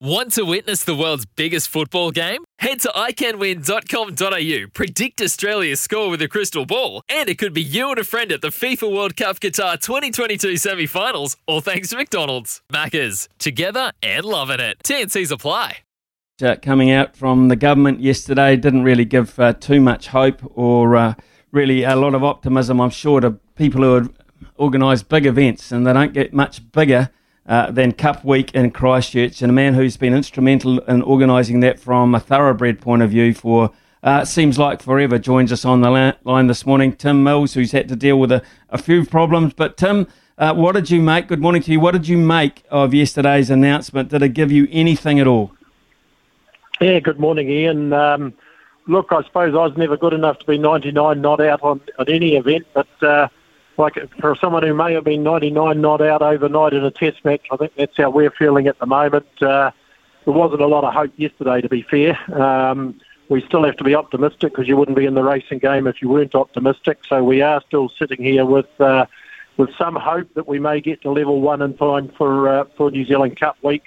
Want to witness the world's biggest football game? Head to iCanWin.com.au, predict Australia's score with a crystal ball, and it could be you and a friend at the FIFA World Cup Qatar 2022 semi finals, all thanks to McDonald's. Maccas, together and loving it. T&C's apply. Uh, coming out from the government yesterday didn't really give uh, too much hope or uh, really a lot of optimism, I'm sure, to people who had organised big events, and they don't get much bigger uh, than Cup Week in Christchurch. And a man who's been instrumental in organising that from a thoroughbred point of view for uh, seems like forever joins us on the la- line this morning. Tim Mills, who's had to deal with a, a few problems. But, Tim, uh, what did you make? Good morning to you. What did you make of yesterday's announcement? Did it give you anything at all? Yeah, good morning, Ian. Um, look, I suppose I was never good enough to be 99 not out on, on any event, but uh, like for someone who may have been 99 not out overnight in a test match, I think that's how we're feeling at the moment. Uh, there wasn't a lot of hope yesterday, to be fair. Um, we still have to be optimistic because you wouldn't be in the racing game if you weren't optimistic. So we are still sitting here with uh, with some hope that we may get to level one in time for uh, for New Zealand Cup week.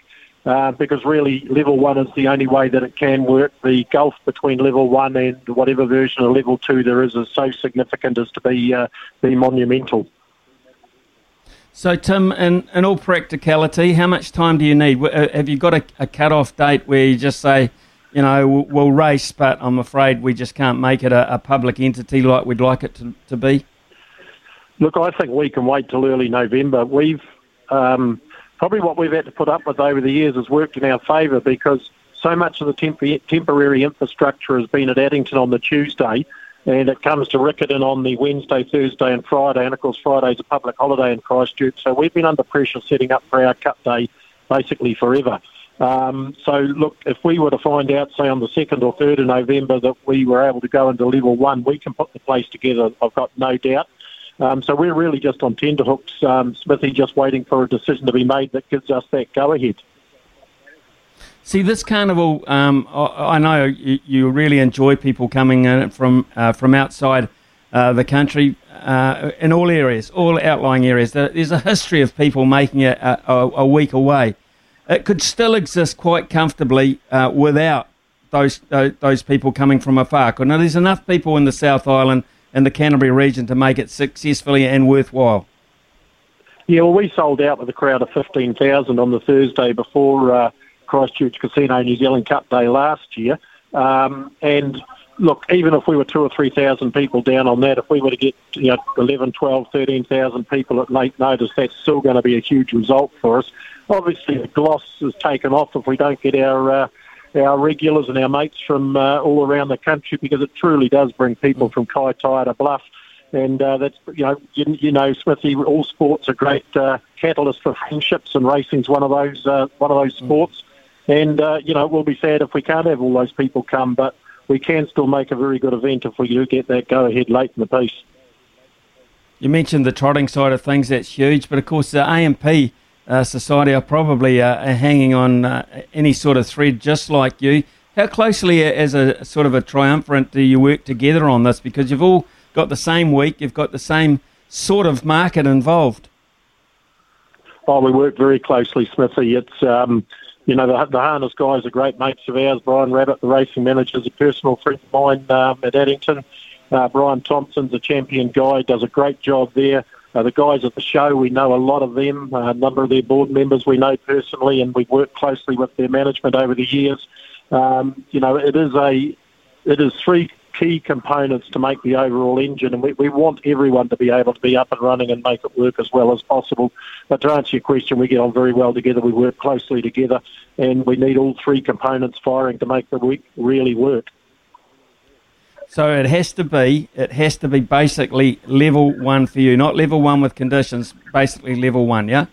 Uh, because really level one is the only way that it can work. The gulf between level one and whatever version of level two there is is so significant as to be uh, be monumental. So, Tim, in, in all practicality, how much time do you need? Uh, have you got a, a cut-off date where you just say, you know, we'll, we'll race, but I'm afraid we just can't make it a, a public entity like we'd like it to, to be? Look, I think we can wait till early November. We've um, probably what we've had to put up with over the years has worked in our favour because so much of the temp- temporary infrastructure has been at Addington on the Tuesday, and it comes to Riccarton on the Wednesday, Thursday, and Friday. And of course, Friday's a public holiday in Christchurch, so we've been under pressure setting up for our Cup Day basically forever. Um, so, look, if we were to find out, say, on the 2nd or 3rd of November that we were able to go into level one, we can put the place together, I've got no doubt. Um, so we're really just on tenterhooks, um, Smithy, just waiting for a decision to be made that gives us that go ahead. See, this carnival, um, I, know you, really enjoy people coming in from uh, from outside uh, the country uh, in all areas, all outlying areas. There's a history of people making it a, a, a week away. It could still exist quite comfortably uh, without those those people coming from afar. Now, there's enough people in the South Island in the Canterbury region to make it successfully and worthwhile? Yeah, well, we sold out with a crowd of 15,000 on the Thursday before uh, Christchurch Casino New Zealand Cup Day last year. Um, and look, even if we were two or 3,000 people down on that, if we were to get you know, 11, 12, 13,000 people at late notice, that's still going to be a huge result for us. Obviously, the gloss is taken off if we don't get our uh, our regulars and our mates from uh, all around the country because it truly does bring people from Kaitaia to Bluff. And uh, that's you know you, you, know Smithy. All sports are great uh, catalyst for friendships, and racing's one of those uh, one of those mm. sports. And uh, you know we'll be sad if we can't have all those people come, but we can still make a very good event if we do get that go ahead late in the piece. You mentioned the trotting side of things; that's huge. But of course, the A&P uh, society are probably uh, hanging on uh, any sort of thread, just like you. How closely, uh, as a sort of a triumvirate, do you work together on this? Because you've all got the same week, you've got the same sort of market involved. Oh, we work very closely, Smithy. It's um, you know the, the harness guys are great mates of ours. Brian Rabbit, the racing manager, is a personal friend of mine um, at Addington. Uh, Brian Thompson's a champion guy, does a great job there. Uh, the guys at the show, we know a lot of them. Uh, a number of their board members we know personally, and we've worked closely with their management over the years. Um, you know, it is a it is three key components to make the overall engine, and we, we want everyone to be able to be up and running and make it work as well as possible. But to answer your question, we get on very well together. We work closely together, and we need all three components firing to make the week really work. So it has to be it has to be basically level one for you, not level one with conditions. Basically level one, yeah.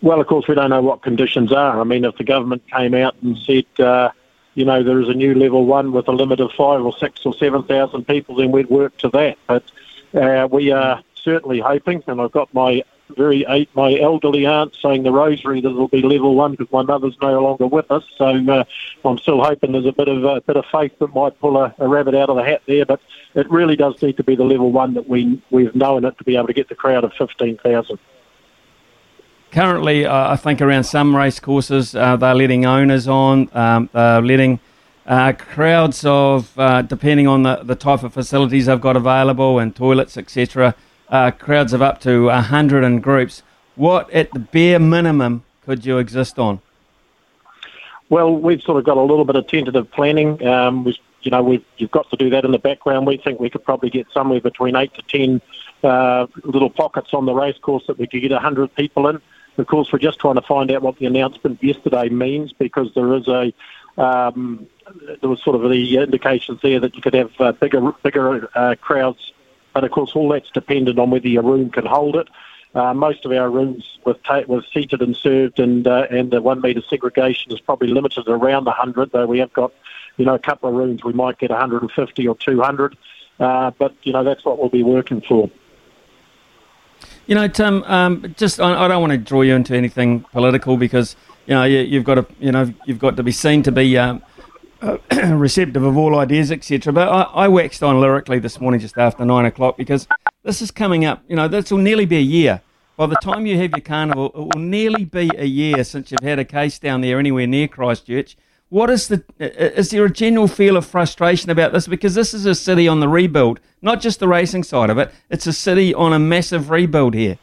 Well, of course, we don't know what conditions are. I mean, if the government came out and said, uh, you know, there is a new level one with a limit of five or six or seven thousand people, then we'd work to that. But uh, we are certainly hoping, and I've got my very eight, my elderly aunt saying the rosary that it'll be level one because my mother's no longer with us. So uh, I'm still hoping there's a bit of a bit of faith that might pull a, a rabbit out of the hat there. But it really does need to be the level one that we we've known it to be able to get the crowd of fifteen thousand. Currently, uh, I think around some race courses uh, they're letting owners on, um, they're letting uh, crowds of, uh, depending on the, the type of facilities they've got available and toilets, etc., uh, crowds of up to 100 in groups. What, at the bare minimum, could you exist on? Well, we've sort of got a little bit of tentative planning. Um, we, you know, we've, you've got to do that in the background. We think we could probably get somewhere between 8 to 10 uh, little pockets on the racecourse that we could get 100 people in. Of course, we're just trying to find out what the announcement yesterday means because there is a um, there was sort of the indications there that you could have uh, bigger bigger uh, crowds, but of course all that's dependent on whether your room can hold it. Uh, most of our rooms with ta- with seated and served, and uh, and the one metre segregation is probably limited around the hundred. Though we have got, you know, a couple of rooms we might get 150 or 200, uh, but you know that's what we'll be working for. You know, Tim, um, just I, I, don't want to draw you into anything political because you know you, have got to you know you've got to be seen to be um, uh, receptive of all ideas, etc. But I, I, waxed on lyrically this morning just after nine o'clock because this is coming up. You know, this will nearly be a year. By the time you have your carnival, it will nearly be a year since you've had a case down there anywhere near Christchurch. What is the? Is there a general feel of frustration about this? Because this is a city on the rebuild, not just the racing side of it. It's a city on a massive rebuild here.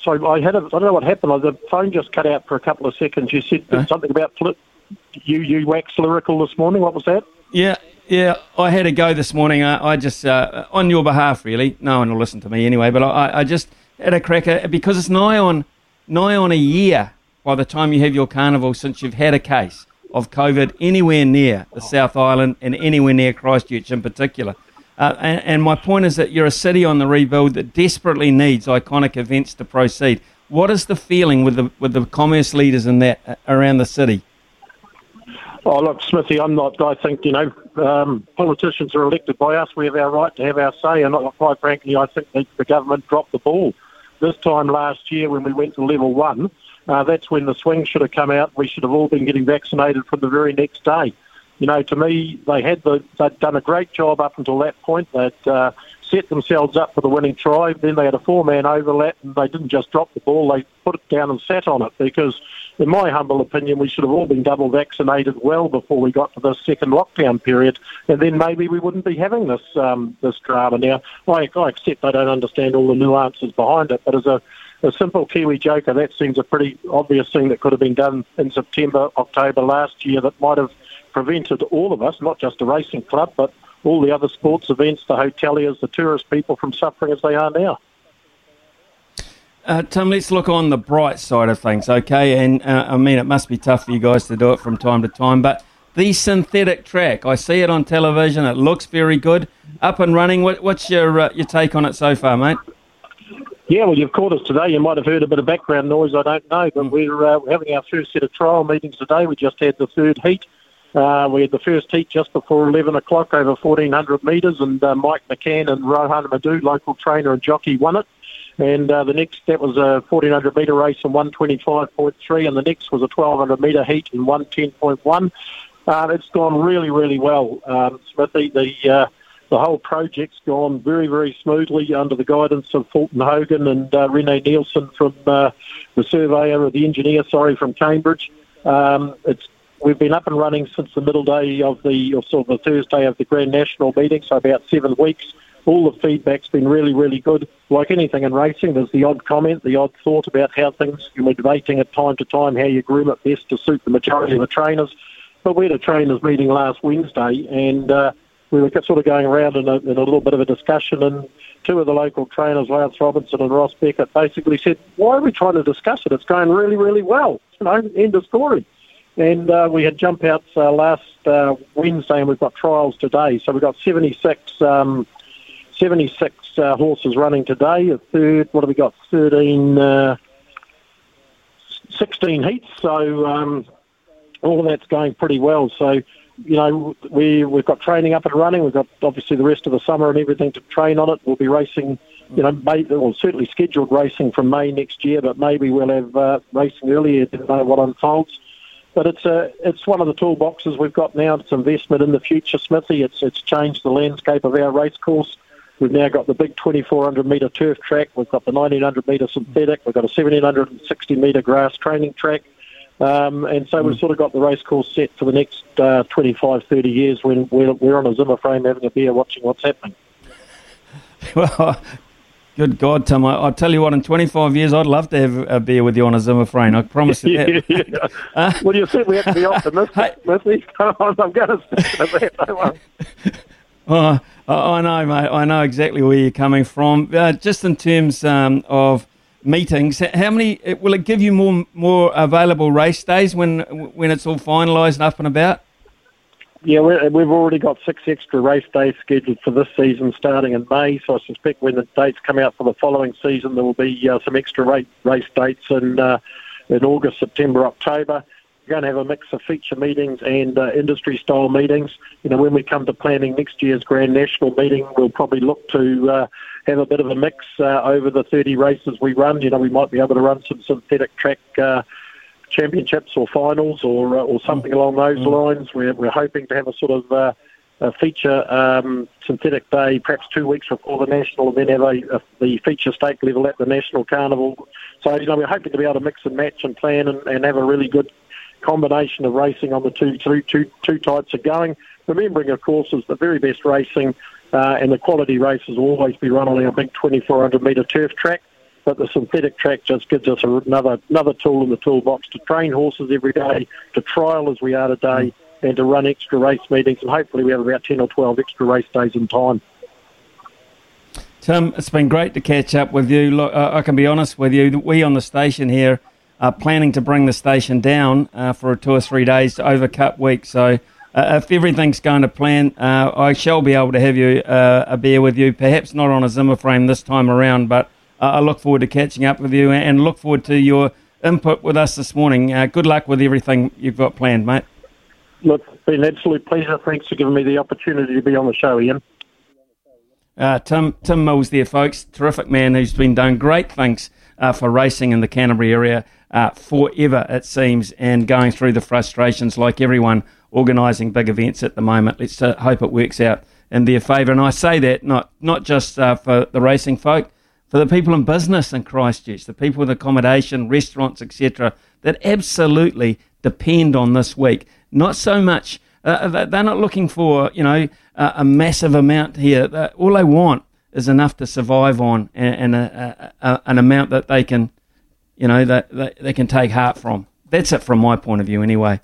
So I had a, I don't know what happened. The phone just cut out for a couple of seconds. You said huh? something about you you waxed lyrical this morning. What was that? Yeah, yeah. I had a go this morning. I, I just uh, on your behalf, really. No one will listen to me anyway. But I, I just had a cracker because it's nigh on nigh on a year by the time you have your carnival since you've had a case of COVID anywhere near the South Island and anywhere near Christchurch in particular. Uh, and, and, my point is that you're a city on the rebuild that desperately needs iconic events to proceed. What is the feeling with the with the commerce leaders in that uh, around the city? Oh, look, Smithy, I'm not. I think you know, um, politicians are elected by us. We have our right to have our say, and quite frankly, I think the, the government dropped the ball this time last year when we went to level one. Uh, that's when the swing should have come out. We should have all been getting vaccinated from the very next day. You know, to me, they had the they'd done a great job up until that point. They'd uh, set themselves up for the winning try. Then they had a four-man overlap, and they didn't just drop the ball; they put it down and sat on it. Because, in my humble opinion, we should have all been double vaccinated well before we got to the second lockdown period, and then maybe we wouldn't be having this um, this drama. Now, I, I accept I don't understand all the nuances behind it, but as a a simple Kiwi joker, that seems a pretty obvious thing that could have been done in September, October last year that might have prevented all of us, not just a racing club, but all the other sports events, the hoteliers, the tourist people from suffering as they are now. Uh, Tim, let's look on the bright side of things, okay? And uh, I mean, it must be tough for you guys to do it from time to time, but the synthetic track, I see it on television. It looks very good, up and running. What, what's your uh, your take on it so far, mate? Yeah, well, you've caught us today. You might have heard a bit of background noise. I don't know, but mm. we're, uh, we're having our first set of trial meetings today. We just had the third heat. Uh, we had the first heat just before 11 o'clock over 1,400 metres, and uh, Mike McCann and Rohan Mudhoo, local trainer and jockey, won it. And uh, the next, that was a 1,400 metre race in 125.3, and the next was a 1,200 metre heat in 110.1. Uh, it's gone really, really well, um, Smithy. The, uh, the whole project's gone very, very smoothly under the guidance of Fulton Hogan and uh, Renee Nielsen from uh, the surveyor or the engineer, sorry, from Cambridge. Um, it's we've been up and running since the middle day of the or sort of the Thursday of the Grand National meeting, so about seven weeks. All the feedback's been really, really good. Like anything in racing, there's the odd comment, the odd thought about how things you're debating at time to time, how you groom it best to suit the majority of the trainers. But we had a trainers meeting last Wednesday, and uh, we were sort of going around in a, in a little bit of a discussion, and two of the local trainers, Lance Robinson and Ross Beckett, basically said, "Why are we trying to discuss it? It's going really, really well." You know, end of story. And uh, we had jump outs uh, last uh, Wednesday, and we've got trials today. So we've got 76, um, 76 uh, horses running today. A third, what have we got? 13, uh, 16 heats. So um, all of that's going pretty well. So you know, we, we've got training up and running. We've got obviously the rest of the summer and everything to train on it. We'll be racing you know, may, well, certainly scheduled racing from May next year, but maybe we'll have uh, racing earlier. Don't what unfolds. But it's a, it's one of the toolboxes we've got now. It's investment in the future, Smithy. It's it's changed the landscape of our race course. We've now got the big 2,400 metre turf track. We've got the 1,900 metre synthetic. We've got a 1,760 metre grass training track. Um, and so we've hmm. sort of got the race course set for the next uh, 25, 30 years when we're, we're on a Zimmer frame having a beer watching what's happening. Well, good God, Tim. I, will tell you what, in 25 years, I'd love to have a beer with you on a Zimmer frame. I promise you that. yeah, yeah. Uh, well, you said we have to be optimistic, hey. Smithy. I'm going to stick to that, Oh, I know, mate. I know exactly where you're coming from. Uh, just in terms um, of meetings, how many will it give you more more available race days when when it's all finalised and up and about? Yeah, we've already got six extra race days scheduled for this season starting in May. So I suspect when the dates come out for the following season, there will be uh, some extra race, race dates in uh, in August, September, October. We're going to have a mix of feature meetings and uh, industry style meetings. You know, when we come to planning next year's Grand National meeting, we'll probably look to uh, have a bit of a mix uh, over the 30 races we run. You know, we might be able to run some synthetic track uh, championships or finals or uh, or something along those mm. lines. We're, we're hoping to have a sort of uh, a feature um, synthetic day, perhaps two weeks before the national, and then have a, a, the feature stake level at the national carnival. So you know we're hoping to be able to mix and match and plan and, and have a really good combination of racing on the two, two, two, two types of going. Remembering, of course, is the very best racing uh, and the quality races will always be run on our big 2,400 metre turf track. But the synthetic track just gives us another another tool in the toolbox to train horses every day, to trial as we are today, and to run extra race meetings. And hopefully, we have about 10 or 12 extra race days in time. Tim, it's been great to catch up with you. Look, uh, I can be honest with you. We on the station here are planning to bring the station down uh, for two or three days over Cup Week. So uh, if everything's going to plan, uh, I shall be able to have you uh, a beer with you. Perhaps not on a Zimmer frame this time around, but I look forward to catching up with you and look forward to your input with us this morning. Uh, good luck with everything you've got planned, mate. Look, it's been an absolute pleasure. Thanks for giving me the opportunity to be on the show, Ian. Uh, Tim Tim Mills there, folks. Terrific man who's been doing great things uh, for racing in the Canterbury area uh, forever, it seems, and going through the frustrations like everyone organising big events at the moment. Let's uh, hope it works out in their favour. And I say that not, not just uh, for the racing folk, for the people in business in Christchurch, the people with accommodation, restaurants, etc., that absolutely depend on this week. Not so much, uh, they're not looking for, you know, a massive amount here. all they want is enough to survive on and, and a, a, an amount that they can, you know, that, that they can take heart from. That's it from my point of view, anyway.